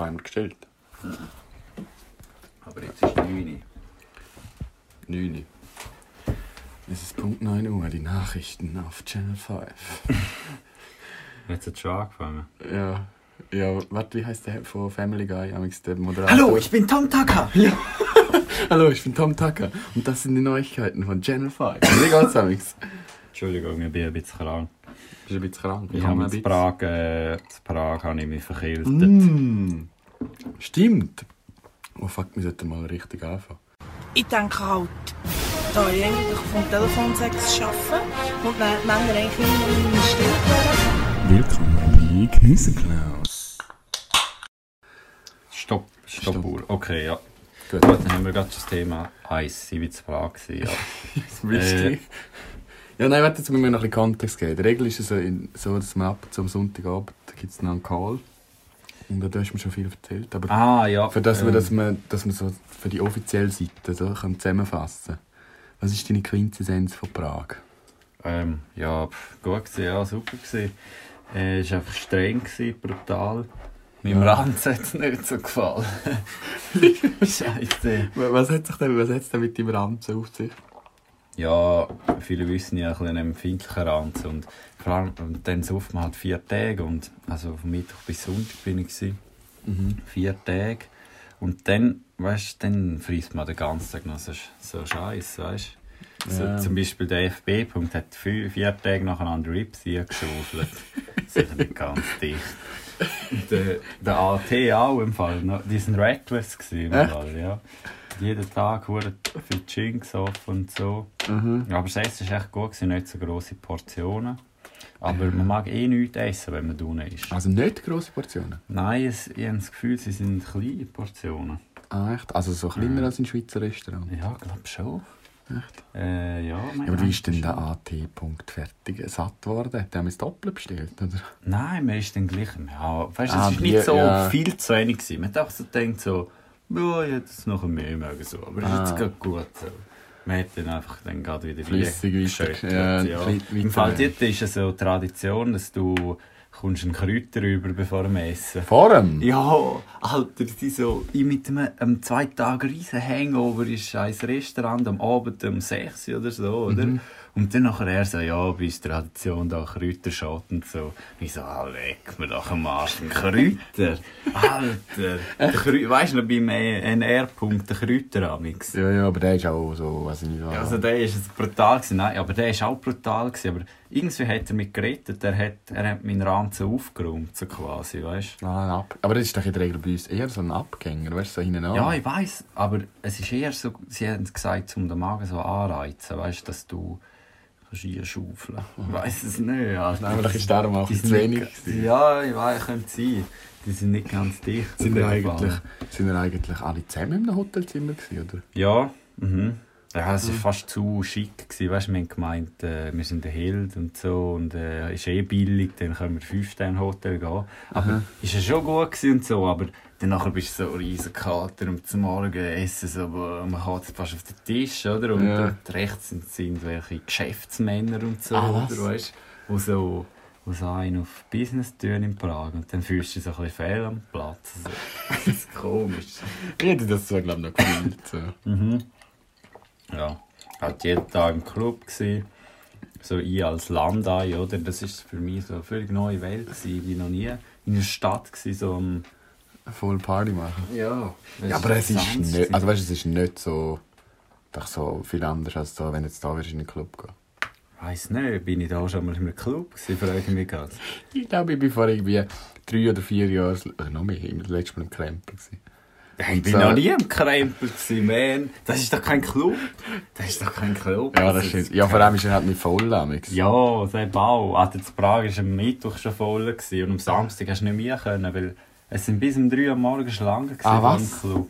Timer gestellt. Aber jetzt ist 9 9. Es ist Punkt 9 Uhr, die Nachrichten auf Channel 5. Jetzt hat es schon angefangen. Ja, ja, warte, wie heißt der von Family Guy? Der Moderator. Hallo, ich bin Tom Tucker! Ja. Hallo, ich bin Tom Tucker und das sind die Neuigkeiten von Channel 5. Wie geht's, Amix? Entschuldigung, ich bin ein bisschen krank. Bist du ein bisschen krank? Ich habe in Prag, äh, in Prag habe ich mich verkältet. Mm. Stimmt. Oh fuck, wir sollten mal richtig anfangen. Ich denke halt, da ich eigentlich vom Telefonsex arbeite und Männer eigentlich immer in still wären. Willkommen bei Käseklaus. Stopp, Stoppuhr. Okay, ja. Gut. Gut, dann haben wir gerade das Thema Eis. Ich war zu Prag. Ja. Das ich. Ja, nein, warte, jetzt müssen wir noch ein bisschen Kontext geben. Die Regel ist es so, in- so dass man ab zum Sonntagabend gibt es noch einen Call. Und da hast du mir schon viel erzählt. Aber Ah, ja. für das, wir, ähm, dass man, dass man so für die offizielle Seite so kann zusammenfassen Was ist deine Quintessenz von Prag? Ähm, ja, pff, gut gewesen, ja, super gewesen. Äh, es war einfach streng, gewesen, brutal. Meinem Ja. Ranz hat es nicht so gefallen. Scheiße. Was hat sich denn, was hat's denn mit deinem Ranzen auf sich? Ja, viele wissen ja, ein bisschen einen empfindlichen Ranz. Und vor allem, und dann sauft man halt vier Tage. Und, also von Mittwoch bis Sonntag bin ich. Gewesen. Mhm. Vier Tage. Und dann, weißt dann frisst man den ganzen Tag noch so, so Scheiß, weißt du? So, Ja. Zum Beispiel der FB-Punkt hat vier, vier Tage nacheinander Rips geschaufelt. Sicher nicht ganz dicht. Der, der AT auch im Fall. Die sind reckless gewesen? Fall, ja. Jeden Tag viel Gin gesoffen und so. Mhm. Aber das Essen war echt gut, gewesen, nicht so grosse Portionen. Aber man mag eh nichts essen, wenn man unten ist. Also nicht grosse Portionen? Nein, es, ich habe das Gefühl, sie sind kleine Portionen. Ah, echt? Also so kleiner Ja. als in Schweizer Restaurant? Ja, ich glaube schon. Echt? Äh, ja, mein Ja, aber wie ist denn der AT-Punkt fertig? Satt worden? Hat er das Doppel bestellt? Oder? Nein, man ist dann gleich. Ja, weißt du, Ah, es ist wie- nicht so ja. viel zu wenig. Gewesen. Man hat einfach so gedacht, so, ja, es noch mehr mögen. So. Aber Ah. jetzt gerade gut. So. Man hat dann einfach dann gerade wieder Flüssig geschüttelt, ja, ja. weiter- Im Fall dort ist es so Tradition, dass du kommst einen Kräuter rüber bevor dem Essen. Vor dem? Ja, Alter, die so, ich mit einem, einem zwei Tage riesen Hangover ist ein Restaurant am Abend um 6 Uhr oder so, oder? Mhm. Und dann nachher er so, ja, bei uns Tradition da Kräuterschott und so. Und ich so, ah, leck mir doch am Arsch, ein Kräuter. Alter, Krä weißt du noch beim NR-Punkt, der Kräuteramix? Ja, ja, aber der ist auch so, weiß ich nicht. Ja, also der ist brutal gewesen. Nein, aber der ist auch brutal gewesen. Aber irgendwie hat er mich gerettet. Er hat, er hat meinen Ranzen aufgeräumt, so quasi, weißt? Ah, ein Ab aber das ist doch in der Regel bei uns eher so ein Abgänger, weißt du, so hinten an. Ja, ich weiß, aber es ist eher so, sie haben es gesagt, um den Magen so anreizen, weißt, dass du kannst einschaufeln Ich weiß es nicht. Alter. Nein, vielleicht ist darum auch zu wenig. nicht-. Ja, ich weiß, könnte sein. Die sind nicht ganz dicht. Sind jeden eigentlich, sind wir eigentlich alle zusammen einem Hotelzimmer gewesen, oder? Ja, mhm. Ja, es war fast zu schick. Gewesen. Weißt, wir haben gemeint, äh, wir sind der Held und so und äh, ist eh billig, dann können wir fünf Sterne Hotel gehen. Aber Aha. ist ja schon gut gewesen und so, aber dann nachher bist du so riesen Kater und zum Morgen essen so, aber man hat fast auf den Tisch, oder? Und Ja. dort rechts sind, sind welche Geschäftsmänner und so, Ah, oder weißt, wo so wo so einen auf Business tun in Prag und dann fühlst du dich so ein bisschen fehl am Platz. So. Das ist komisch. Ich hätte das so, glaube ich, noch gefühlt. So. Mhm. Ja, halt jeden Tag im Club gsi. So ich als Landei, oder? Das ist für mich so eine völlig neue Welt gewesen, wie noch nie in der Stadt gsi, so am... Voll Party machen. Ja, Ja, aber es ist nicht, also weißt, es ist nicht so, doch so viel anders als so, wenn du jetzt da in den Club gehen. Weiss nicht, bin ich da schon mal in einem Club gsi, frage ich mich gerade. Ich glaube, ich war vor irgendwie drei oder vier Jahren, oder noch mehr, das letzte Mal im Krempel. gewesen. Ich bin noch nie im Krempel gsi, man. Das ist doch kein Club. Das ist doch kein Club. Ja, das stimmt. Ja, vor allem ist er halt nicht voll damals. Ja, der Bau. Also in Prag war am Mittwoch schon voll gewesen, und am Samstag hast du nicht mehr können, weil es sind bis um 3 Uhr am Morgen Schlangen gewesen Ah, vor was? Club.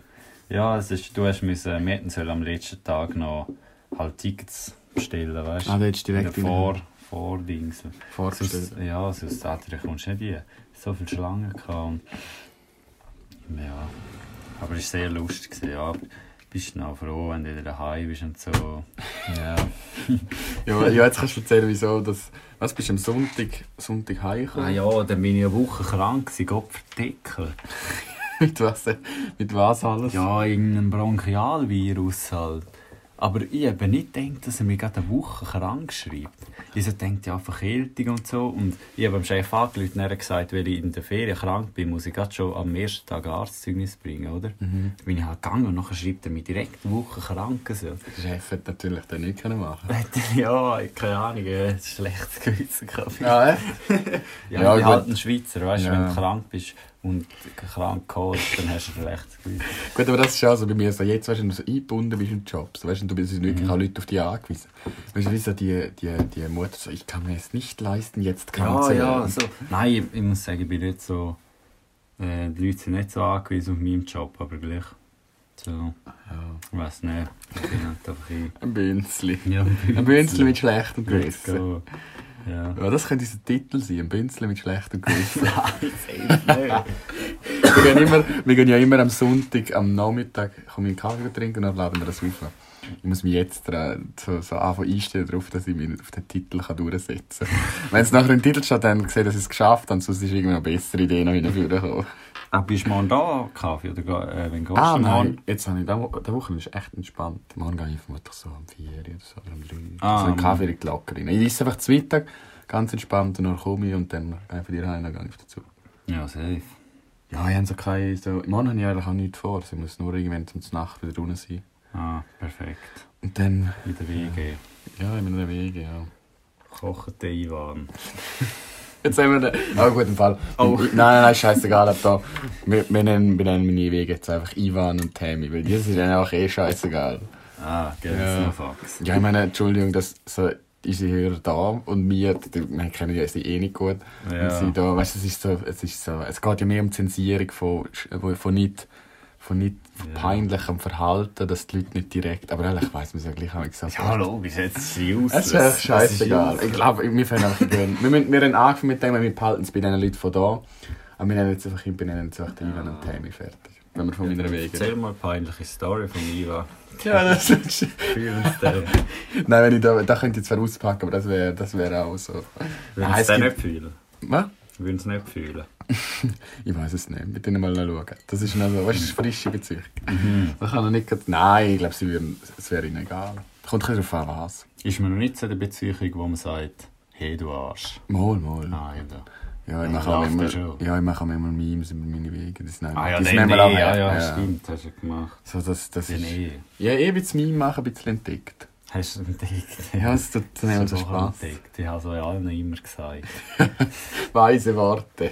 Ja, es ist, du hast müssen, wir hätten sollen am letzten Tag noch halt Tickets bestellen, weißt du? Ah, du direkt rein- vor, Vordings. Vorbestellt. Sonst- Ja, sonst kommst du nicht rein. So viele Schlangen gehabt ja, aber es war sehr lustig. gewesen, Ja, bist du noch froh, wenn du wieder daheim bist und so. Ja. Ja, ja, jetzt kannst du erzählen, wieso das... Was, bist du am Sonntag, Sonntag heimgekommen? Ah ja, dann bin ich eine Woche krank, gewesen, Gott verdeckel. mit, was, mit was alles? Ja, irgendein Bronchialvirus halt. Aber ich habe nicht gedacht, dass er mir gerade eine Woche krank schreibt. Ich so denkt ja Verkältung und so. Und ich habe dem Chef angerufen und er gesagt, weil ich in der Ferien krank bin, muss ich gerade schon am ersten Tag Arztzeugnis bringen, oder? Mhm. Dann bin ich halt gegangen und nachher schreibt er mir direkt eine Woche krank. So. Der Chef hätte natürlich dann nicht können machen ja, keine Ahnung, ein schlechtes Gewissen. Ja, echt? Ja, Ja, ich bin halt ein Schweizer, weißt du, Ja. wenn du krank bist und krank kommst, dann hast du ein Gewissen. Gut, aber das ist ja so bei mir so, jetzt weißt du, wenn du so eingebunden bist im Job, so, weißt du, du bist wirklich Mhm. auch Leute auf dich angewiesen. Weißt du, wie so die, die, die Mutter so, ich kann mir es nicht leisten, jetzt krank zu ja, so. Nein, ich, ich muss sagen, ich bin nicht so. Äh, die Leute sind nicht so angewiesen auf meinen Job, aber gleich. So, Ja. ich weiß nicht. Ich bin halt einfach ein. Ein Bünzli. Ja, Ein Bünzli mit schlechtem Gewissen. Ja. Ja, das könnte unser Titel sein, ein Bünzli mit schlechtem Gewissen. Wir, gehen immer, wir gehen ja immer am Sonntag, am Nachmittag, komme ich einen Kaffee trinken und dann laden wir das auf. Ich muss mich jetzt dran- so, so anfangen einstellen darauf, dass ich mich auf den Titel kann durchsetzen kann. Wenn es nachher im Titel steht, dann sehe dass ich es geschafft habe, sonst ist irgendwie eine bessere Idee noch hinführen Ah, bist du morgen da, Kaffee? Oder äh, wenn gehst Ah, du nein, morgen? jetzt habe ich, die Woche, ist echt entspannt. Morgen gehe ich vermutlich so um 4 Uhr oder so, oder um 3 Uhr. Ah, so einen ähm. Kaffee liegt locker rein. Ich esse einfach zu Mittag, ganz entspannt, und dann komme ich und dann ich von dir heim, dann gehe ich dazu. Ja, safe. Ja, ich habe so keine, so, morgen habe ich eigentlich auch nichts vor. Ich muss nur irgendwann zum Nacht wieder runter sein. Ah, perfekt. Und dann, In der WG. ja, in meinen Wegen, ja. Kochen den Ivan. Jetzt haben wir den. Ah, gut, im Fall. Oh. Nein, nein, nein, scheißegal. ab Da. Wir, wir, nennen, wir nennen meine Wege jetzt einfach Ivan und Tammy, weil die sind dann auch eh scheißegal. Ah, gell, Ja. ja. noch Fax. Ja, ich meine, Entschuldigung, dass so unsere Hörer da und wir, die, wir kennen ja sie eh nicht gut. Ja. Und sie da, weißt du, es ist so, es ist so, es geht ja mehr um Zensierung von, von, von nicht, von nicht Ja. peinlichem Verhalten, dass die Leute nicht direkt, aber ehrlich, ich weiss, man ja gleich auch gesagt. Ja, logisch, jetzt aus. Es ist echt scheißegal. Ich glaube, wir fangen einfach gehen. Wir, müssen- wir haben angefangen mit dem, wir behalten es bei den Leuten von da. Aber wir nennen jetzt einfach, wir nennen jetzt einfach den Ivan und Tammy fertig. Wenn wir von meiner Wege. Erzähl mal eine peinliche Story von Ivan. Ja, das ist... Nein, wenn ich da, da könnte ich zwar auspacken, aber das wäre das wär auch so. Würden sie es nicht fühlen? Was? Würden sie nicht fühlen? Ich weiß es nicht. Mit denen mal schauen. Das ist noch so, weißt ist frische Beziehung. Da kann er nicht grad, Nein, ich glaube, sie würden, es wäre ihnen egal. Kommt ein darauf an, was. Ist man noch nicht so der Beziehung, wo man sagt, hey du Arsch. Mal, mal. Ah, eben. Ja, ich Ja, mache auch immer, ja ja, ich mache auch immer Memes über meine Wege. Das nehmen, Ah ja, das nehmen eh, wir auch ja, her. ja, stimmt, hast du gemacht. So, das, das ist, eh. ja, eh ein bisschen Meme machen, ein bisschen entdeckt. Hast du entdeckt? Ja, es tut dann immer so Spaß. entdeckt. Ich habe es euch allen immer gesagt. Weise Worte.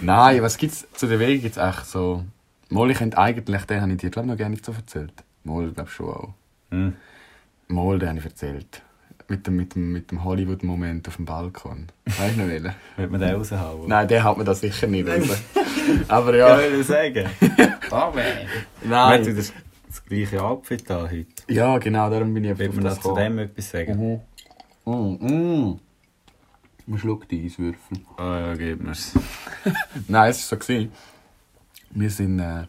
Nein, was gibt's zu der Wege jetzt echt so? Mal, ich könnte eigentlich, den habe ich dir glaube noch gar nicht so erzählt. Mal, glaube schon auch. Hm? Mal, den habe ich erzählt. Mit dem, mit dem, mit dem Hollywood-Moment auf dem Balkon. Weißt du noch welchen? Wird man den raushauen? Nein, der hat mir das sicher nicht raus. Aber ja. Ja, will ich sagen. Aber. Nein. Das, das gleiche Outfit da heute? Ja, genau, darum bin ich Will auf man das zu dem etwas sagen? Mhm. Mm, mm. Man schluckt die Eiswürfel. Ah ja, gib mir's. Nein, es war so. Gewesen. Wir sind. Äh,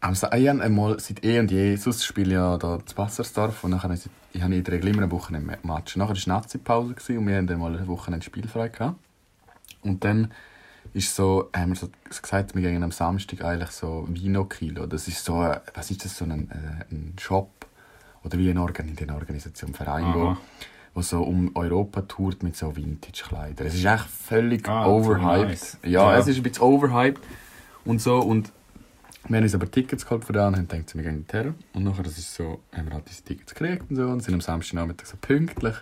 am ich habe einmal seit eh und je, sonst spiele ich ja da zu Wassersdorf und nachher ich, ich habe in der Regel immer eine Woche ein Match. Nachher war Nazi-Pause gewesen und wir haben dann mal eine Woche ein Spielfrei gehabt. Und dann ist so, haben wir so gesagt, wir gehen am Samstag eigentlich so Vino-Kilo. Das ist so, äh, was ist das, so ein, äh, ein Shop oder wie eine, Organ eine Organisation, ein Verein, wo, Aha. wo so um Europa tourt mit so Vintage-Kleidern. Es ist echt völlig Ah, overhyped. nice. Ja, Ja. es ist ein bisschen overhyped und so und wir haben uns aber Tickets geholt für den und haben gedacht, wir gehen die Terra. Und nachher das ist so, haben wir halt diese Tickets gekriegt und so und sind am Samstagnachmittag so pünktlich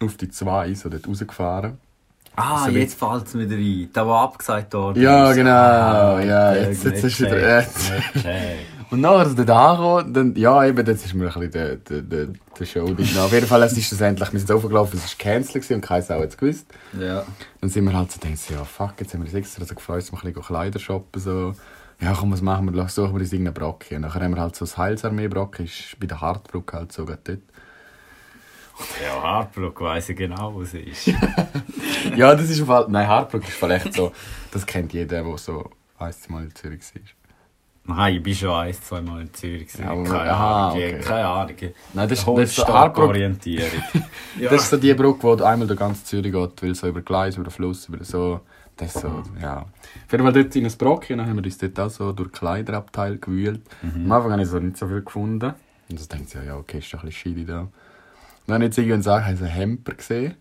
auf die zwei so dort rausgefahren. Ah, So jetzt fällt es mir rein. Da war abgesagt worden. Ja, genau. Ah, ja, jetzt, jetzt ist wieder... checkt. und nachher so dort angekommen, dann, ja eben, das ist mir ein bisschen der, der, der, der Show. Auf jeden Fall, es ist schlussendlich, wir sind aufgelaufen, es war cancelled und keiner hat es gewusst. Ja. Dann sind wir halt so, denken, ja fuck, jetzt haben wir uns extra so gefreut, dass wir ein bisschen Kleider shoppen, so. Ja komm, was machen wir, suchen wir uns irgendeinen Brocken. Und nachher haben wir halt so das Heilsarmee-Brocken, ist bei der Hartbrücke halt so gerade dort. Ja, Hartblock weiss ich genau, wo sie ist. Ja, das ist im Fall, nein, Hartbrücke ist vielleicht so, das kennt jeder, der so ein, zwei Mal in Zürich war. Nein, ich bin schon ein, zwei Mal in Zürich. Ja, aber- keine, aha, Ahnung, okay. keine Ahnung. Nein, das, das ist so Hartbrücke, Holzstock-Orientierung. ja. das ist so die Brücke, wo einmal durch ganz Zürich geht, weil so über Gleis, über den Fluss, über so Das ist so, ja. Auf jeden Fall dort in ein Brock, dann haben wir uns dort auch so durch Kleiderabteil gewühlt. Am Anfang habe ich so nicht so viel gefunden. Und dann denkt sie, ja, okay, ist doch ein bisschen shitty da. Dann habe ich so einen Hemper gesehen.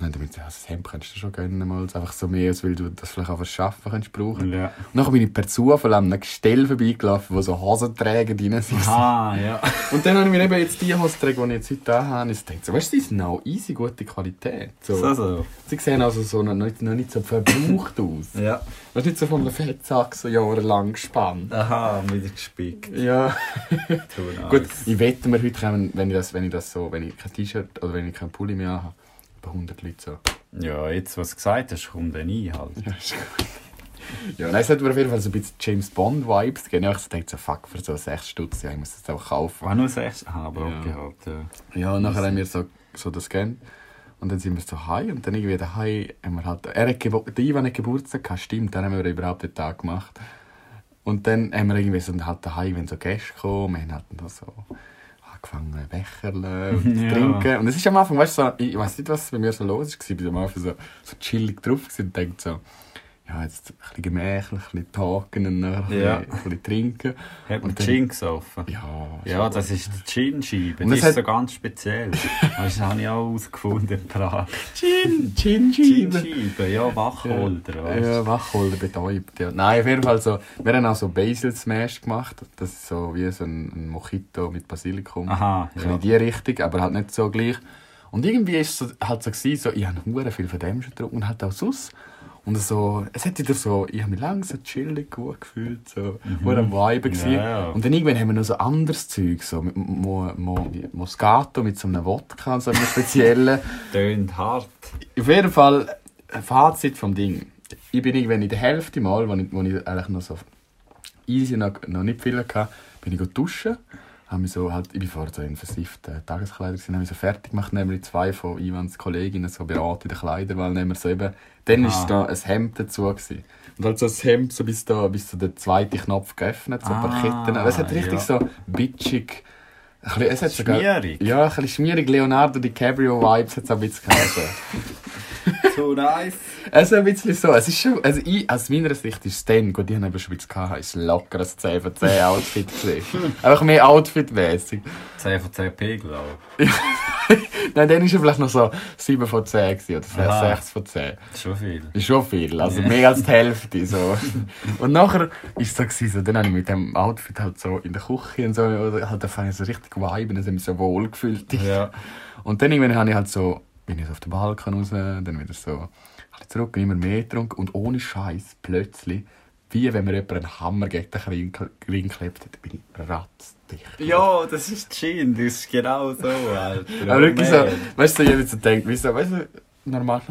Ich gesagt, ja, das Hemd kannst du schon gönnen mal. Einfach so mehr, als weil du das vielleicht auch was schaffen kannst brauchen. Ja. Und dann bin ich per Zufall an einem Gestell vorbeigelaufen, wo so Hosenträger drin sind. Ah, ja. Und dann habe ich mir eben jetzt die Hosenträger, die ich jetzt heute da habe, ich denke so, weißt du, die sind auch easy gute Qualität. So. So, so. Sie sehen also so noch nicht, noch nicht so verbraucht aus. Ja. Du, nicht so von einem Fettsack so jahrelang gespannt. Aha, wieder gespickt. Ja. Gut, ich wette mir heute kommen, wenn ich das, wenn ich das so, wenn ich kein T-Shirt oder wenn ich kein Pulli mehr habe, bei 100 Leute so. Ja, jetzt, was du gesagt hast, kommt dann ein halt. Ja, ist gut. Ja, nein, es hat mir auf jeden Fall so ein bisschen James Bond-Vibes gegeben. Ich dachte so, fuck, für so 6 Stutz, ja, ich muss das auch kaufen. War nur sechs? Ah, aber Ja. okay halt, ja. Ja, und nachher haben wir so, so das gescannt. Und dann sind wir so heim und dann irgendwie daheim haben wir halt, er hat der Ivan hat Geburtstag gehabt, stimmt, dann haben wir überhaupt den Tag gemacht. Und dann haben wir irgendwie so halt daheim, wenn so Gäste kommen, wir haben halt so angefangen, Becherle und zu Ja. trinken. Und es ist am Anfang, weißt du, so, ich weiß nicht, was bei mir so los war, ich bin am Anfang so, so chillig drauf und denkt so, ja, jetzt ein bisschen gemächlich, ein bisschen talken ein, Ja. bisschen, ein bisschen trinken. Hat man Gin gesoffen? Ja, Ja, das ist die Gin-Scheibe. Es ist hat- so ganz speziell. Das habe ich auch herausgefunden in Prag. Gin, Gin, Scheibe. Gin-Scheibe, ja, Wacholder, weißt. Ja, Wacholder betäubt, ja. Nein, auf jeden Fall so. Wir haben auch so Basil Smash gemacht. Das ist so wie so ein, ein Mojito mit Basilikum. Aha, ja. in die Richtung, aber halt nicht so gleich. Und irgendwie ist es so, halt so, gewesen, so ich habe viel von dem schon getrunken und halt auch sonst. Und so, es hat wieder so, ich habe mich langsam chillig gut gefühlt, so, mhm. am Vibe gewesen. Ja, ja. Und dann irgendwann haben wir noch so anderes Zeug, so mit Mo, Mo, Moscato mit so einem Wodka, so einem speziellen. Tönt hart. Auf jeden Fall, ein Fazit vom Ding. Ich bin irgendwann in der Hälfte mal, wo ich, wo ich eigentlich noch so easy noch, noch nicht viel hatte, bin ich duschen. Habe mich so halt, ich bin vorher so in versifften Tageskleider gewesen, habe mich so fertig gemacht, nämlich zwei von Ivans Kolleginnen so beraten in den Kleiderwahl, nehmen wir so eben, dann Ah. ist da ein Hemd dazu gewesen. Und halt so das Hemd so bis da, bis so der zweite Knopf geöffnet, so ein paar Ah, Ketten. Es hat richtig ja. so bitchig, ein bisschen, es hat sogar, Schmierig? ja, ein bisschen schmierig, Leonardo DiCaprio-Vibes hat es auch ein bisschen. so. Nice. Also ein bisschen so. Es ist schon, also ich, aus meiner Sicht ist es dann, gut, die haben aber schon ein bisschen gehabt, ist locker ein 10 von 10 Outfit gewesen. Einfach mehr Outfit-mäßig. 10 von 10 Pegel auch. Nein, dann ist er vielleicht noch so 7 von 10 gewesen, oder Aha. 6 von 10. Schon viel. Ist schon viel, also mehr als die Hälfte, so. Und nachher ist es so gewesen, so, dann habe ich mit dem Outfit halt so in der Küche und so, halt, da fand ich so richtig viben, dann habe ich mich so wohl gefühlt. Ja. Und dann irgendwann habe ich halt so, bin ich so auf den Balkon raus, dann wieder so, ein zurück immer mehr getrunken und ohne Scheiß plötzlich, wie wenn mir jemand einen Hammer gegen den Ring Ring geklebt hat, bin ich ratzdicht. Ja, das ist Gin, das ist genau so, Alter. Aber wirklich so, man. weißt du, so jemand so denkt, wie so, weißt du, normal,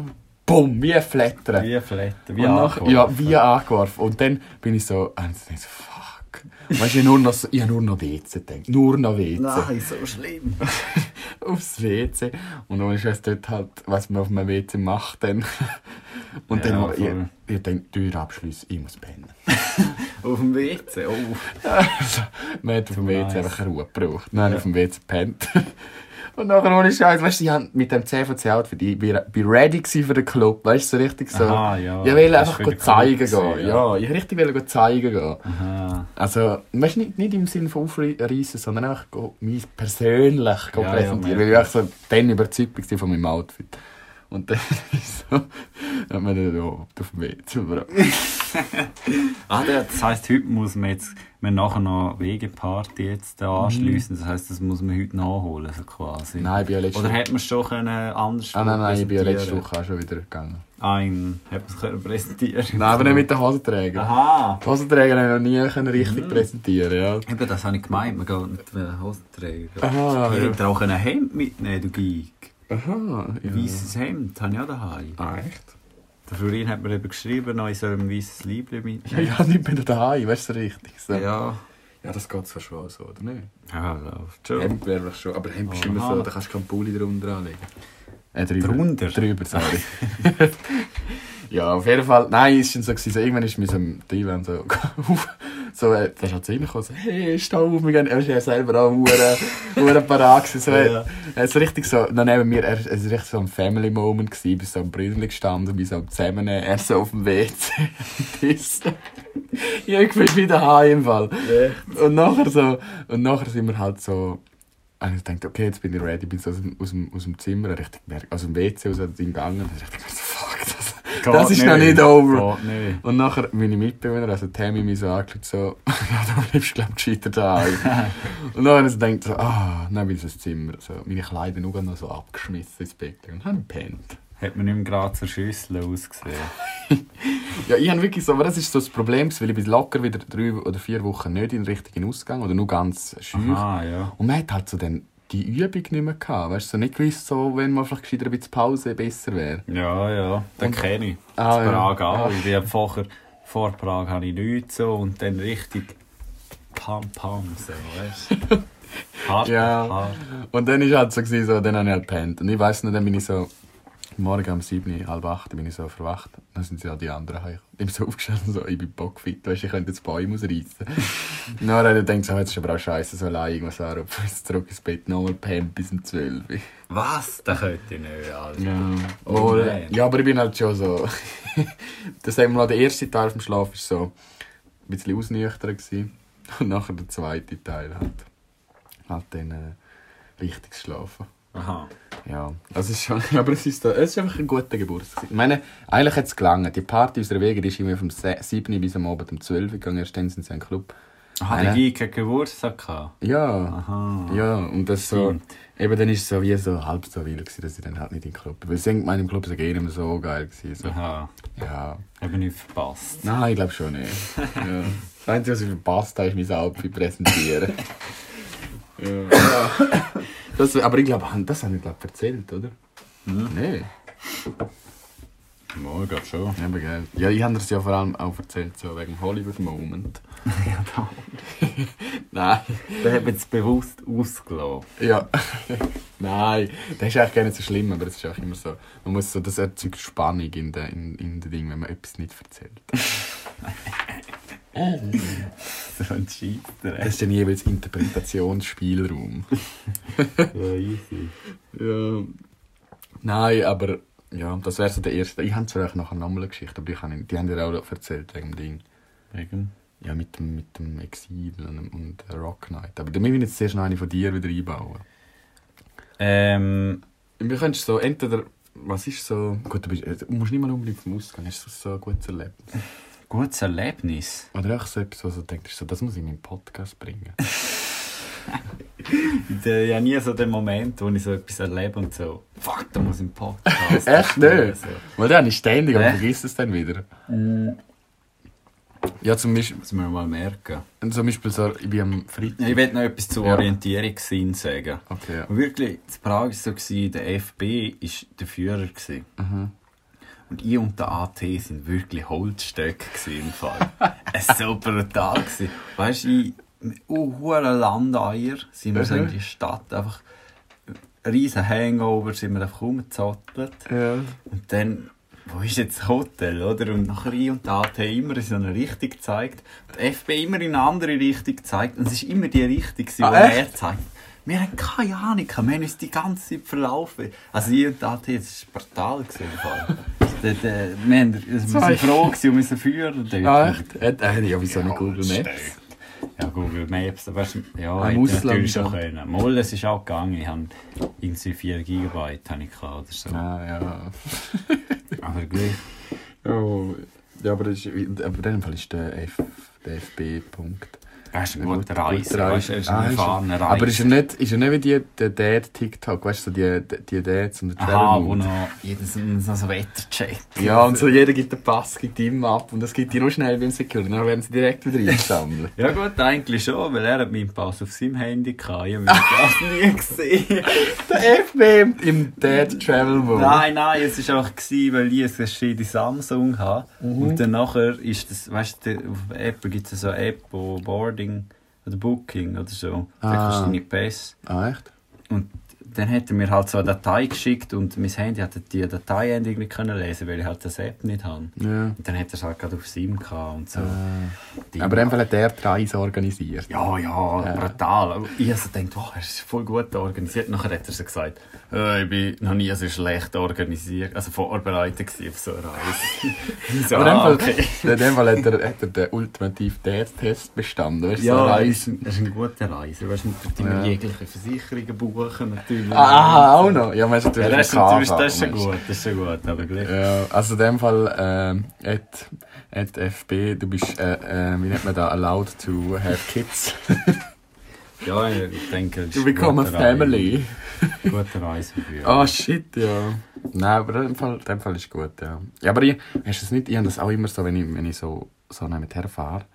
bumm, wie ein Flattern. Wie Flatter, wie und nach, ja, wie angeworfen. Und dann bin ich so, und ich so, fuck. Weißt du, ich, nur noch, so- ich habe nur noch WC gedacht. Nur noch WC. Nein, so schlimm. Aufs WC. Und ohne Scheiß dort halt, was man auf einem WC macht dann. Und Ja, dann, ich, voll. ich denke, Tür abschließen, ich muss pennen. Auf dem WC, oh. Also, man hat auf dem WC nice. einfach Ruhe gebraucht. Dann habe Ja. ich auf dem WC gepennt. Und nachher ohne Scheiß, weißt du, ich hab mit dem 10 von 10 Outfit, ich bin, bin ready für den Club, weißt du, so richtig so. Aha, ja. Ich will einfach zeigen gehen. gewesen, Ja. ich richtig will zeigen gehen. Aha. Also, weißt du, nicht, nicht im Sinne von aufreißen, sondern einfach mich persönlich Ja, ja, präsentieren. merke weil ich so dann überzeugt war von meinem Outfit. Und dann ist so, hat man dann oh, auf dem Weg Ah, das heisst, heute muss man jetzt, wir nachher noch Wegeparty jetzt da anschliessen. Das heisst, das muss man heute nachholen, so quasi. Nein, ich bin ja letzte Oder hätte man es schon können anders Ah, nein, nein, ich bin ja letzte? Woche auch schon wieder gegangen. Ein, hätte man es können präsentieren Nein, aber nicht mit den Hosenträgern. Aha. Die Hosenträger haben wir noch nie können richtig präsentieren ja. Eben, das habe ich gemeint, man geht mit den Hosenträger. Aha, Ich ja. hätte auch ein Hemd mitnehmen, du Geek. Aha, ja. Weißes Hemd habe ich auch daheim. Ah, echt? Der Florin hat mir eben geschrieben, ich soll ein weißes Liebling Ja, mitnehmen. ja, nicht mehr daheim, weißt du, richtig. So. Ja. ja, das geht zwar schon so, oder nicht? Ja, läuft schon. Hemd wäre schon, aber Hemd ist immer Aha. so, da kannst du keinen Pulli drunter anlegen. Äh, drüber. Drunter? Drüber, sorry. ja, auf jeden Fall, nein, es war schon so, gewesen, so irgendwann ist so, der Ivan so, auf- so, äh, da ist halt zu ihm gekommen, so, hey, steh auf, wir gehen, er ist ja selber auch hure parat gewesen, so, Ja. er ist so richtig so, dann neben mir, er, es war richtig so ein Family Moment gewesen, bis so am Brüdel gestanden, bis so am Zusammennehmen, er so auf dem WC, ich bin wieder heim im Fall. Und nachher so, und nachher sind wir halt so, und ich dachte, okay, jetzt bin ich ready, bin so aus dem, aus dem, aus dem Zimmer, richtig, aus dem WC aus dem Ding gegangen, und ich dachte, so, fuck, das, das ist noch nicht over. Nicht. Und nachher meine Mitbewohner, also Tammy, mich so angeschaut, so, ja, du bleibst, glaub ich, gescheitert daheim. und nachher ich gedacht, so, ah, dann bin ich ins Zimmer, so, meine Kleider noch so abgeschmissen ins Bett und habe gepennt. Hat man nicht mehr gerade zur Schüssel ausgesehen. Ja, ich habe wirklich so, aber das ist so das Problem, weil ich bin locker wieder drei oder vier Wochen nicht in den richtigen Ausgang oder nur ganz schüch. Aha, ja. Und man hat halt so dann die Übung nicht mehr gehabt, weißt du, so nicht gewusst, so, wenn man vielleicht gescheiter ein bisschen Pause besser wäre. Ja, ja, den kenne ich. Ah, ja. Prag auch. Ah. Ich bin vorher, vor Prag habe ich nichts so und dann richtig Pam Pam so, weißt du? Hart, Ja. hart. Und dann war halt so, dann habe ich halt gepennt. Und ich weiss noch, dann bin ich so, morgen um 7, halb 8 bin ich so verwacht. Dann sind sie auch die anderen heim. Ich bin so aufgestanden, so, ich bin bockfit, weißt du, ich könnte jetzt Bäume ausreißen. dann habe ich gedacht, so, jetzt ist aber auch scheiße, so allein irgendwas anrufen. Jetzt zurück ins Bett, nochmal pennt bis um 12. Was? Das könnte ich nicht, Alter. Ja. Oh, ja, aber ich bin halt schon so. das sagen wir mal, der erste Teil vom Schlaf war so ein bisschen ausnüchtern. Gewesen. Und nachher der zweite Teil halt. Halt dann äh, richtig schlafen. Aha. Ja, das ist schon. Aber es ist, es ist einfach ein guter Geburtstag. Ich meine, eigentlich hat es gelangt. Die Party der Wege die ist immer vom 7. bis am Abend um 12 Uhr gegangen. Erst dann sind sie in den Club. Aha, der Geek hat Geburtstag gehabt. Ja. Aha. Ja, und das so. Stimmt. Eben dann ist es so wie so halb so wild, gewesen, dass ich dann halt nicht in den Club. Weil sie in meinem Club ist eh nicht mehr so geil. Gewesen, so. Aha. Ja. Habe ich verpasst. Nein, ich glaube schon nicht. ja. Das Einzige, was ich verpasst habe, ist mein Outfit präsentieren. ja. Das, aber ich glaube, das habe ich glaub, erzählt, oder? Hm? Nein. Ja, ich glaube schon. Ja, aber geil. Ja, ich habe das ja vor allem auch erzählt, so wegen dem Hollywood-Moment. ja, da. Nein. Der hat jetzt bewusst ausgelassen. Ja. Nein, das ist eigentlich gar nicht so schlimm, aber es ist auch immer so. Man muss so, das erzeugt Spannung in den in, in den Dingen, wenn man etwas nicht erzählt. So ein Scheiter. Das ist dann jeweils Interpretationsspielraum. Ja, easy. Ja. Nein, aber ja, das wäre so der erste. Ich habe zwar auch nachher nochmal eine Geschichte, aber ich, die haben dir auch erzählt wegen dem Ding. Wegen? Ja, mit dem, mit dem Exil und, und Rock Knight. Aber dann müssen wir jetzt zuerst noch eine von dir wieder einbauen. Ähm, Wir können so, entweder, was ist so, gut, du, bist, du musst nicht mal unbedingt vom Ausgang, ist das so ein gutes Erlebnis? Gutes Erlebnis. Oder auch so etwas, wo du denkst, so, das muss ich in meinen Podcast bringen. Ich habe ja nie so den Moment, wo ich so etwas erlebe und so, fuck, da muss ich im Podcast. Echt nicht? So. Weil dann ist ständig, aber Echt? vergiss es dann wieder. Mm, Ja, zum Beispiel, muss man mal merken. zum Beispiel so, ich bin am Freitag. Ich will noch etwas zu Ja. Orientierungssinn sagen. Okay, ja. Und wirklich, in Prag war so, der FB war der Führer. Mhm. Und ich und der AT sind wirklich Holzstöcke im Fall. es war so brutal. Gewesen. Weißt du, ich- mit hohen Landeier sind wir so in Mhm. die Stadt einfach riesen Hangover sind wir einfach rumgezottelt. Ja. Und dann, wo ist jetzt das Hotel, oder? Und nachher ich und der AT immer in so eine Richtung gezeigt. Und der FB immer in eine andere Richtung gezeigt. Und es war immer die Richtung, Ah, die echt? er zeigt. Wir haben keine Ahnung, wir haben uns die ganze Zeit verlaufen. Also ich und der AT, das war brutal. Der, der, wir, haben, wir waren froh gewesen um unseren Führer. dort. Ah, echt? Ja, wieso nicht Google Maps? Ja, Google Maps, aber ja, Am hätte natürlich schon können. Mal, es ist auch gegangen. Ich habe irgendwie 4 GB habe ich gehabt oder so. Ah, ja. Aber gleich. Oh, ja, aber, das ist, aber in dem Fall ist der, F, der FB-Punkt. Er ist ein guter gute- Reise. gute Weißt du, er ist Ah, ein er. erfahrener. Aber ist er nicht, ist er nicht wie die, der Dad-TikTok, weißt du, die, die Dads und der Aha, Travel wo Mood? noch jedes so so Wettercheck. Ja, und so jeder gibt den Pass, gibt ihm ab und das gibt die nur schnell beim Security, dann werden sie direkt wieder eingesammelt. Ja gut, eigentlich schon, weil er hat meinen Pass auf seinem Handy gehabt. Ich habe meinen Pass nie gesehen. der FB im Dad Travel Mode. nein, nein, es war einfach, gewesen, weil ich eine verschiedene Samsung habe. Mhm. Und dann nachher ist das, weißt du, auf Apple gibt es so eine App, wo Boarding oder Booking oder so. Da Ah. kannst du deine Pässe. Ah, echt? Und dann hat er mir halt so eine Datei geschickt und mein Handy hat die Dateiendung nicht können lesen, weil ich halt das App nicht habe. Ja. Und dann hat er es halt gerade auf SIM gehabt und so. Die- Aber Fall hat er die Reise organisiert. ja, ja, brutal. Aber Ich habe so gedacht, wow, er ist voll gut organisiert. Nachher hat er so gesagt, äh, ich bin noch nie so schlecht organisiert, also vorbereitet auf so eine Reise. So, Aber in dem ah, Fall, okay. in dem Fall hat, er, hat er den Test bestanden. Weißt, so Ja, ist, Reise. das ist eine gute Reise. Weißt du, immer Ja. jegliche Versicherungen buchen natürlich. Ah, auch noch? Ja, man ist natürlich Ja, das ist KV, das ist schon du. gut, das ist schon gut, aber gleich. Ja, also in dem Fall, ähm, at, at FB, du bist, äh, äh, wie nennt man da, allowed to have kids. Ja, ich denke, das ist eine become a family. Gute Reise für Ah, shit, ja. Nein, aber in dem Fall, in dem Fall ist gut, ja. Ja, aber ich, hast du es nicht, ich habe das auch immer so, wenn ich, wenn ich so, so nebenher fahre,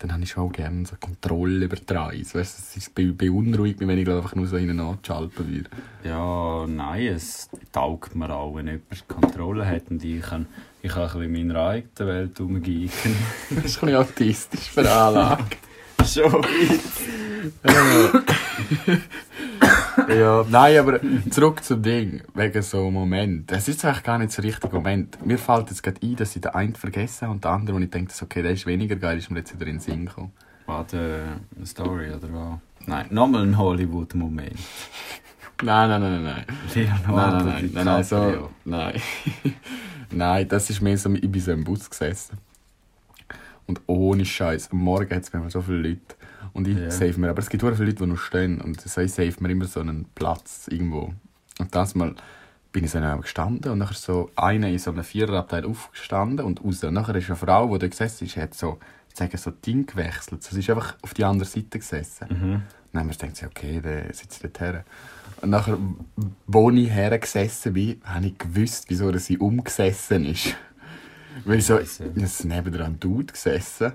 dann habe ich schon auch gerne so Kontrolle über die Reise. Weißt es ist be beunruhigt mich, wenn ich glaub, einfach nur so innen angeschaltet werde. Ja, nein, es taugt mir auch, wenn jemand Kontrolle hat und ich kann, ich kann ein bisschen in meiner eigenen Welt umgehen. Das ist ein bisschen autistisch veranlagt. Schon. ja, nein, aber zurück zum Ding, wegen so einem Moment. Es ist eigentlich gar nicht so richtig Moment. Mir fällt jetzt gerade ein, dass ich den einen vergessen habe und den anderen, wo ich denke, okay, der ist weniger geil, ist mir jetzt wieder in den Sinn gekommen. Warte, eine Story oder was? Nein, nochmal ein Hollywood-Moment. Nein, nein, nein, nein, nein. Leonardo Nein, nein, nein, nein, so, nein. nein, das ist mehr so, ich bin so im Bus gesessen. Und ohne Scheiß, am Morgen hat es mir so viele Leute. Und ich Ja. save mir, aber es gibt auch viele Leute, die noch stehen. Und so, ich save mir immer so einen Platz irgendwo. Und das mal bin ich so neben gestanden und nachher so einer in so einem Viererabteil aufgestanden und raus. Und nachher ist eine Frau, die da gesessen ist, hat so, ich sage, so Ding gewechselt. Sie ist einfach auf die andere Seite gesessen. Mhm. Dann haben wir gedacht, okay, der sitzt dort her. Und nachher, wo ich hergesessen bin, habe ich gewusst, wieso sie umgesessen ist. Weil so, ist neben dran Dude gesessen.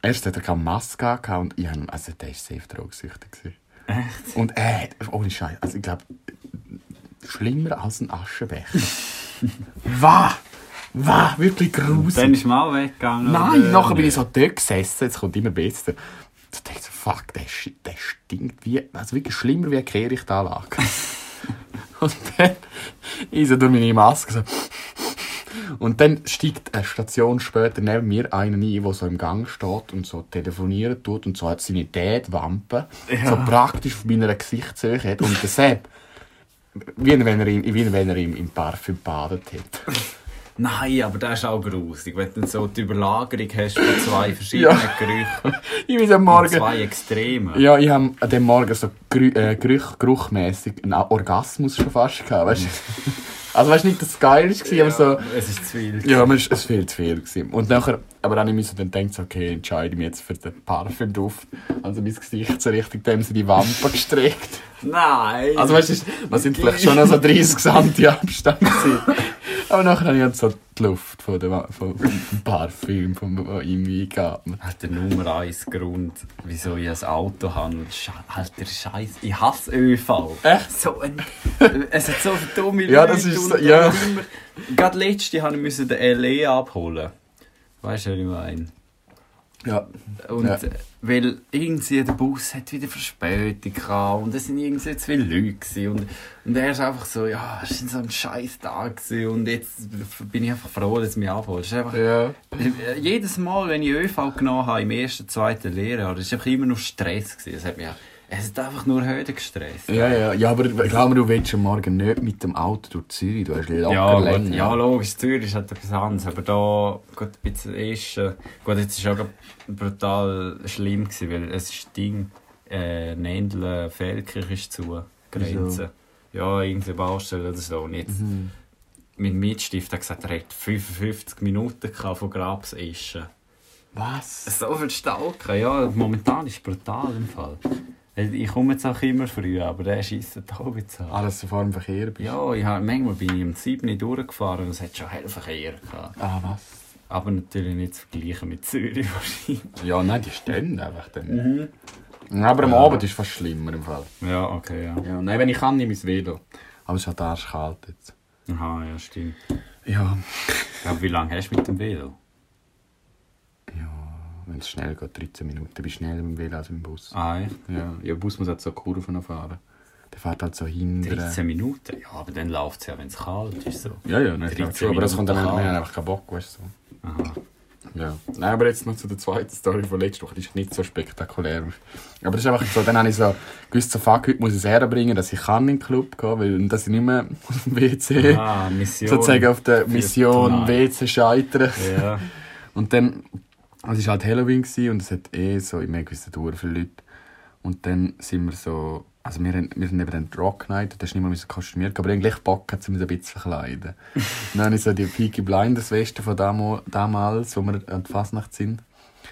Erst hat er keine Maske und ich habe, also der war safe drogsüchtig. gewesen. Echt? Und er hat, ohne Scheiß, also ich glaube, schlimmer als ein Aschenbecher. Wah! Wah! Wirklich gruselig. Dann ist mal weggegangen. Nein, oder? nachher bin ich so dort gesessen, jetzt kommt immer besser. Ich dachte so, fuck, der, der stinkt wie, also wirklich schlimmer wie eine Kehrichtanlage. und dann ist er durch meine Maske so. Und dann steigt eine Station später neben mir einer ein, der so im Gang steht und so telefonieren tut und so hat seine Dad-Wampe so praktisch auf meiner Gesichtshöhe hat. Und der Sepp, wie wenn er, wie wenn er im, im Parfüm badet hat. Nein, aber das ist auch grusig. Wenn du so die Überlagerung hast von zwei verschiedenen Ja. Gerüchen. Ich bin am Morgen... Zwei Extreme. Ja, ich habe an dem Morgen so gerü äh, geruchmässig einen Orgasmus schon fast gehabt, weißt du? Also weißt du nicht, dass es geil war, aber so... Es ist zu viel. Ja, es war viel zu viel. Gewesen. Und nachher, aber dann musste ich dann denken, okay, entscheide ich mich jetzt für den Parfümduft. Also mein Gesicht so richtig dem sie die Wampe gestreckt. Nein! Also weißt du, wir sind vielleicht schon so 30 cm Abstand gewesen. Aber nachher habe ich halt so die Luft von dem, von dem Parfüm von ihm eingeatmet. Halt der Nummer eins Grund, wieso ich ein Auto habe. Sche Alter Scheiß, ich hasse ÖV. Echt? So ein, es hat so dumme Ja, Leute das ist so- ja. immer- Gerade letzte habe ich den LE abholen. Weißt du, was ich meine? Ja. Und Ja. weil irgendwie der Bus hat wieder Verspätung gehabt und es sind irgendwie zu viele Leute gewesen. und, und er ist einfach so, ja, es war so ein scheiß Tag gewesen und jetzt bin ich einfach froh, dass du mich abholst. Es ist einfach, Ja. äh, Jedes Mal, wenn ich ÖV genommen habe, im ersten, zweiten Lehrjahr, das war einfach immer noch Stress. Gewesen. Es hat mich, es hat einfach nur heute gestresst. Ja, ja, ja, aber glaub mir, du willst am Morgen nicht mit dem Auto durch Zürich, du hast locker Ja, länger. gut, ja, logisch, Zürich ist halt etwas anderes, aber da, gut, ein bisschen ist, äh, gut, jetzt war es auch brutal schlimm, gewesen, weil es ist Ding, äh, Nendeln, Feldkirch ist zu, Grenze. Ja, irgendeine Baustelle oder so. Und jetzt, Mhm. mein Mitstift hat gesagt, er hat 55 Minuten von Grabsischen. Was? So viel Stau. Ja, momentan ist es brutal im Fall. Ich komme jetzt auch immer früh, aber der schießt auch jetzt an. Alles vor dem Verkehr bist. Ja, ich hab, manchmal bin ich um 7 Uhr durchgefahren und es hat schon hell Verkehr gehabt. Ah, was? Aber natürlich nicht zu vergleichen mit Zürich wahrscheinlich. Ja, nein, die stehen einfach dann. Aber am Abend ist es fast schlimmer im Fall. Ja, okay, ja. Ja, nein, wenn ich kann, nehme ich mein Velo. Aber es ist halt arschkalt jetzt. Aha, ja, stimmt. Ja. Aber wie lange hast du mit dem Velo? Wenn es schnell geht, 13 Minuten. Bin ich schneller dem Velo als dem Bus. Ah, echt? Ja, ja, der Bus muss halt so Kurven fahren. Der fährt halt so hinten. 13 Minuten? Ja, aber dann läuft es ja, wenn es kalt ist. So. Ja, ja, nein, 13 schon, aber das kommt dann, wir Minuten haben einfach keinen Bock, weißt du. So. Aha. Ja. Nein, aber jetzt noch zu der zweiten Story von letzter Woche. Die ist nicht so spektakulär. Aber das ist einfach so, dann habe ich so gewusst, so, fuck, heute muss ich es herbringen, dass ich kann in den Club gehen weil dass ich nicht mehr auf dem WC, Ah, Mission. sozusagen auf der Mission. WC scheitern. Ja. Und dann, also es war halt Halloween und es hat eh so, ich merke, es viele Leute. Und dann sind wir so, also wir, wir sind eben dann Rock Night, da ist nicht mal müssen kostümiert, aber eigentlich Bock hat, um mich ein bisschen zu verkleiden. dann habe ich so die Peaky Blinders Weste von damo, damals, wo wir an der Fasnacht sind.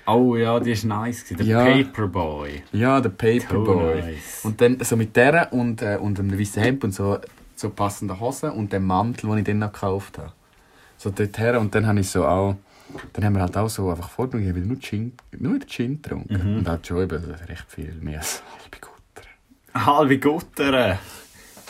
Oh ja, die war nice. Der Ja. Paperboy. Ja, der Paperboy. nice. Und dann so mit der und, äh, und einem weißen Hemd und so, so passenden Hosen und dem Mantel, den ich dann noch gekauft habe. So dort her und dann habe ich so auch, dann haben wir halt auch so einfach ich habe nur Gin, nur Gin getrunken. Und halt schon eben recht viel mehr als halbe Gutter. Halbe Gutter.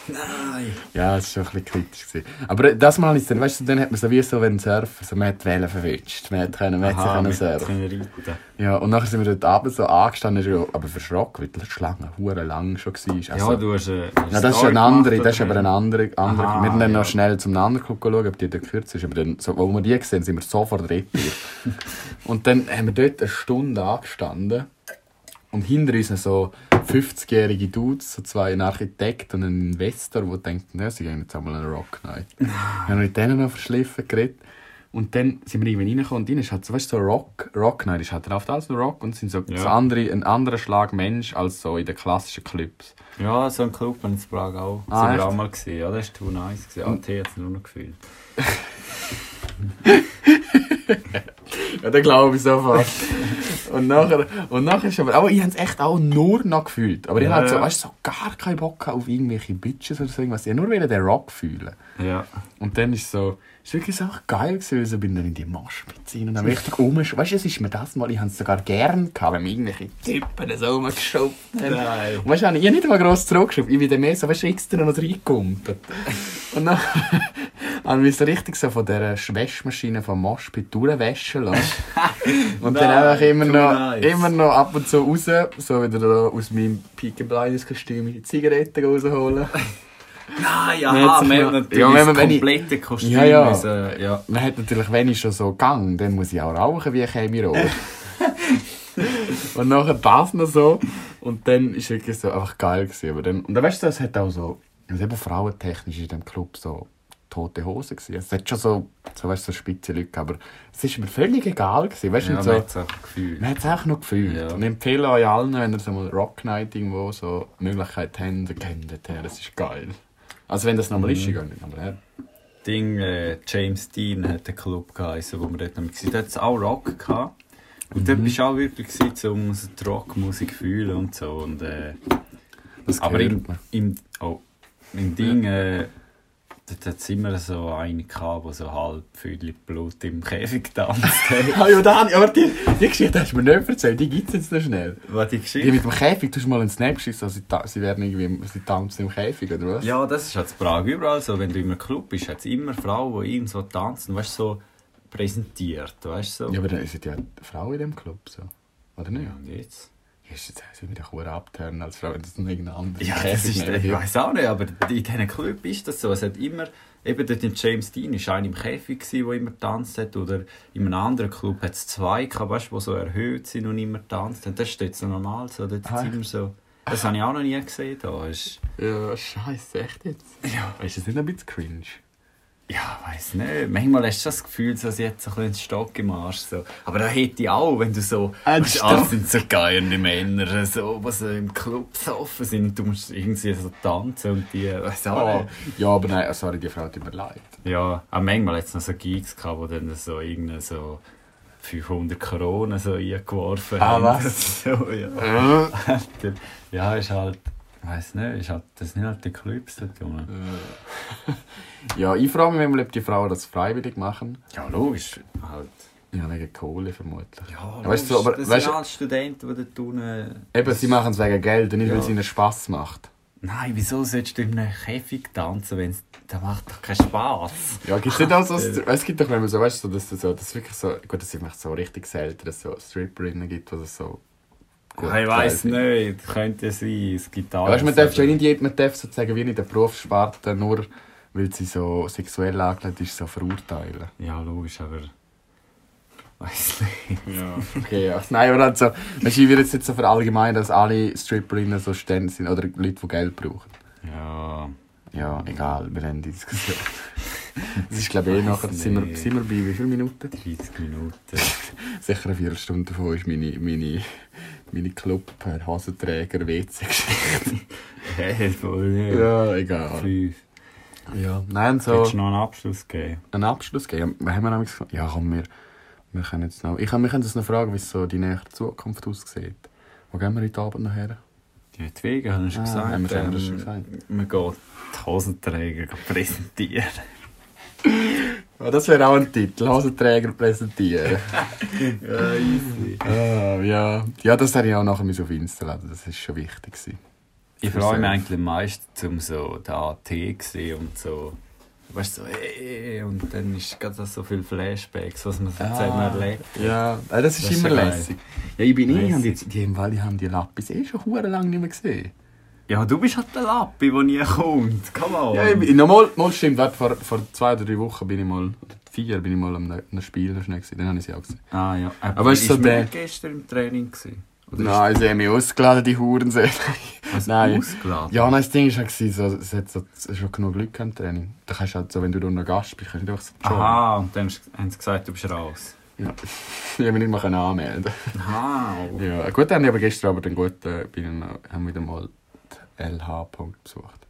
Nein. Ja, das war schon ein bisschen kritisch. Gewesen. Aber das Mal ist dann, weißt du, dann hat man so wie so wenn surfen, so man hat die Wellen verwünscht, man hat, können, man hat sich können surfen. Teneriffa. Ja, und nachher sind wir dort abends so angestanden, ja- aber verschrocken, weil die Schlange hure lang schon war. Ja, Also, du hast, äh, hast Ja, das ist eine andere, das ist aber eine andere. andere. Aha, wir sind dann ja. noch schnell zum anderen Club schauen, ob die dort kürzer ist. Aber dann, so, wo wir die gesehen sind wir sofort drin. und dann haben wir dort eine Stunde angestanden. Und hinter uns so 50-jährige Dudes, so zwei ein Architekt und ein Investor, die denken, ja, sie gehen jetzt einmal einen Rock Night. wir haben mit denen noch verschliffen geredet. Und dann sind wir irgendwann reingekommen und innen ist halt so, weißt so Rock, Rock Night ist halt oft alles Rock und sind so, Ja. so andere, ein anderer Schlag Mensch als so in den klassischen Clubs. Ja, so ein Club in Prag auch. Ah, sind wir auch mal gesehen. Ja, das war too nice. Gewesen. AT hat es nur noch gefühlt. Ja, das glaube ich sofort. und nachher, und nachher ist aber, aber ich habe es echt auch nur noch gefühlt. Aber ich Ja, hatte so, weißt, so gar keinen Bock auf irgendwelche Bitches oder so irgendwas. Ich nur den Rock fühlen. Ja. Und dann ist so, ist wirklich so geil gewesen, weil so bin dann in die Moschpitze rein und dann richtig umgesch... Weißt du, es ist mir das mal, ich habe es sogar gern gehabt, wenn mir irgendwelche Typen so rumgeschoben haben. Nein. Und weißt du, ich habe nicht mal gross zurückgeschrieben, ich bin dann mehr so, weißt du, extra noch reingekumpelt. Und dann habe ich mich so richtig so von dieser Wäschmaschine vom Moschpit durchwaschen lassen. Und dann Nein, einfach immer noch, nice. immer noch ab und zu raus, so wieder da aus meinem Peaky Blinders Kostüm die Zigaretten rausholen. Nein, aha, man hat natürlich Ja, wenn man- das wenn ich- komplette Kostüm Ja, ja. müssen- ja. Man hat natürlich, wenn ich schon so gang, dann muss ich auch rauchen wie ein Chemiro. und nachher das noch so. Und dann ist wirklich so einfach geil gewesen. Aber dann, und dann weißt du, es hat auch so, also eben frauentechnisch in dem Club so tote Hosen gewesen. Es hat schon so, so, weißt, so spitze Leute aber es ist mir völlig egal gewesen. Weißt Ja, und man so, hat es auch gefühlt. man hat es auch noch gefühlt. Ja. Und ich empfehle euch allen, wenn ihr so mal Rock Night irgendwo so Möglichkeit habt, dann geht her. Das ist geil. Also wenn das nochmal ist, ich gehe nicht nochmal her. Ding, äh, James Dean hat den Club geheißen, wo wir dort noch waren. Da hat es auch Rock gehabt. Und Mhm. dort bist du auch wirklich gewesen, um so die Rockmusik zu fühlen und so. Und, äh, Das aber im, im, oh, im Ding, äh, dort hat es immer so einen gehabt, der so halb Viertel Blut im Käfig tanzt hat. Ah ja, dann, aber die, die Geschichte hast du mir nicht erzählt, die gibt es jetzt noch schnell. Was die Die Geschichte? mit dem Käfig, du hast mal einen Snap geschissen, also sie, werden irgendwie, sie tanzen im Käfig, oder was? Ja, das ist halt in Prag überall so. Wenn du in einem Club bist, hat es immer Frauen, die irgend so tanzen, weißt so präsentiert, weißt? So. Ja, aber dann sind ja Frauen in dem Club, so. Oder nicht? Ja, und jetzt? Ist jetzt also wieder Hure abturnen als Frau, wenn das noch irgendein anderes Ja, das ist, ich weiß auch nicht, aber in diesen Club ist das so. Es hat immer, eben dort in James Dean war einer im Käfig, der immer getanzt hat. Oder in einem anderen Club hat es zwei gehabt, weißt, die so erhöht sind und immer getanzt haben. Das ist dort so normal. So. Dort Ah. immer so. Das habe ich auch noch nie gesehen. Da. Ist, Ja, scheiße, echt jetzt? ja, Ist das nicht ein bisschen cringe? Ja, weiß nicht. Manchmal hast du das Gefühl, dass jetzt so ein bisschen Stock im Arsch. So. Aber da hätte ich auch, wenn du so. Ein weißt, sind so geile Männer, so, die so im Club so offen sind. Du musst irgendwie so tanzen und die. Weiss auch Oh, nicht. ja, aber nein, sorry, die Frau tut mir leid. Ja, auch manchmal hat es noch so Gigs gehabt, wo dann so irgendeine so 500 Kronen so eingeworfen Ah, haben. was? so, ja. ja, ist halt, ich weiss nicht, ist halt, das sind halt die Clubs da tun. Ja, ich frage mich ob die Frauen das freiwillig machen. Ja, logisch. Halt. Ja, wegen Kohle vermutlich. Ja, Ja, weißt du, aber- das weißt sind du- halt Studenten, die tun. äh, Eben, sie machen es wegen Geld und nicht, weil Ja. es ihnen Spass macht. Nein, wieso sollst du in einem Käfig tanzen, wenn das macht doch keinen Spass. Ja, gibt es nicht auch so, es gibt doch manchmal so, weißt du, so, dass es so, dass wirklich so, gut, es vielleicht so richtig selten, dass es so Stripperinnen gibt, es so gut. ich weiß nicht. nicht, könnte sein. Es gibt alles. Weißt man darf ja nicht, man darf sozusagen wie in der Berufssparte nur, weil sie so sexuell angelegt ist, so verurteilen. Ja, logisch, aber. Weiß nicht. Ja. Okay, also, nein, aber also, weißt ich würde jetzt nicht so verallgemeinern, dass alle Stripperinnen so Stände sind oder Leute, die Geld brauchen. Ja. Ja, egal, wir haben die Diskussion. Das ist, glaube ich, eh nachher. Weiss Sind wir, sind wir bei wie vielen Minuten? 30 Minuten. Sicher eine Viertelstunde davon ist meine, meine, meine Club-Hosenträger-WC-Geschichte. Hey, voll nicht. ja, egal. Fünf. Ja, nein, so. Willst du noch einen Abschluss geben? einen Abschluss geben? Ja, haben wir nämlich gesagt? Ja, komm, wir, wir können jetzt noch... Ich wir können uns noch fragen, wie so die nähere Zukunft aussieht. Wo gehen wir heute Abend noch her? Die Wege, hast du schon Ah, gesagt. haben wir- haben wir ähm, schon gesagt. Man geht die Hosenträger präsentieren. Ja, das wäre auch ein Titel, Hosenträger präsentieren. Ja, easy. ah, ja. ja, das hätte ich auch nachher auf Insta laden, das war schon wichtig. gewesen. Ich freue mich eigentlich am meisten, um so den AT zu sehen und so. Weißt du, so, hey, und dann ist gerade so viel Flashbacks, was man so zusammen erlebt. Ja, äh, das ist Das ist immer geil. lässig. Ja, ich bin eh, die, die, im Wald, die haben die Lappis eh schon hure lange nicht mehr gesehen. Ja, du bist halt der Lappi, der nie kommt. Come on. Ja, ich bin, normal, mal stimmt, warte, vor, vor zwei oder drei Wochen bin ich mal, oder vier, bin ich mal am einem Spiel gewesen, dann habe ich sie auch gesehen. Ah ja. Aber ist so der- gestern im Training gewesen? Oder Nein, sie haben mich ausgeladen, die Hurensäle. ist nein. ausgeladen? Ja, nein, das Ding war so, es hat so, schon genug Glück im Training. Da kannst halt so, wenn du noch Gast bist, kannst du einfach so. Aha, und dann haben sie gesagt, du bist raus. Ja. Ich habe mich nicht mehr anmelden Aha. Ja, gut, dann habe ich aber gestern aber dann gut, äh, bin ich noch, haben wieder mal LH Punkt besucht.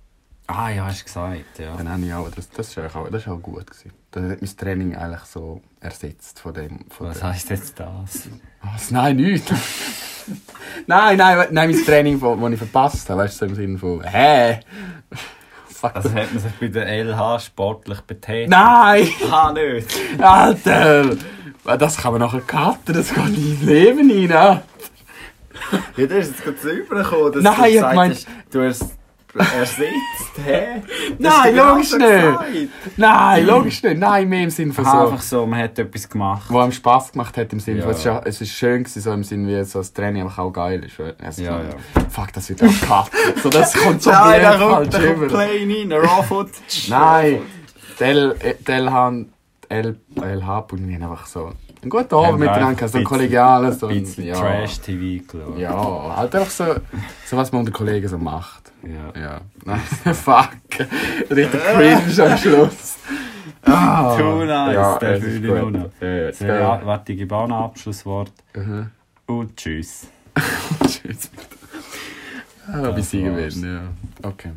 Ah ja, hast du gesagt, ja. Dann habe ich auch, das, das, ist eigentlich auch, das ist auch gut gewesen. Das hat mein Training eigentlich so ersetzt von dem. Von Was dem. heisst jetzt das? Was? Nein, nichts. nein, nein, nein, mein Training, das ich verpasst habe, weißt du, so im Sinne von, hä? Fuck. Also hat man sich bei der LH sportlich betätigt? nein! Ah, nicht. Alter! Das kann man nachher cutten, das geht ins Leben rein. Ja, du hast jetzt gerade so übergekommen, dass Nein, du ich gesagt hast, du hast ersetzt, hä? Das Nein, genau logisch nicht. Nein, logisch nicht. Nein, mehr im Sinne von so. einfach so, man hat etwas gemacht. Wo einem Spass gemacht hat, im Sinne von, Ja. es ist, ja- es ist schön gewesen, so im Sinne, wie so das Training einfach auch geil ist. Also, Ja, Fuck, das wird auch cutten. So, das kommt so Nein, da kommt, falsch da kommt. Play rein, Raw Footage. Nein, die L- die LH, haben einfach so einen guten Abend miteinander, so ein kollegiales. Ein bisschen ja. Trash-TV geschaut. Ja, halt einfach so, so was man unter Kollegen so macht. Ja. Ja. Nein, fuck. Richtig cringe am Schluss. Ah, Too nice, ja, der es ist fühle ich gut. nur noch. Ja, Sehr ja. warte, ich gebe auch noch ein Abschlusswort. Mhm. Und tschüss. Tschüss. Ah, bis sie gewinnen, ja. Okay.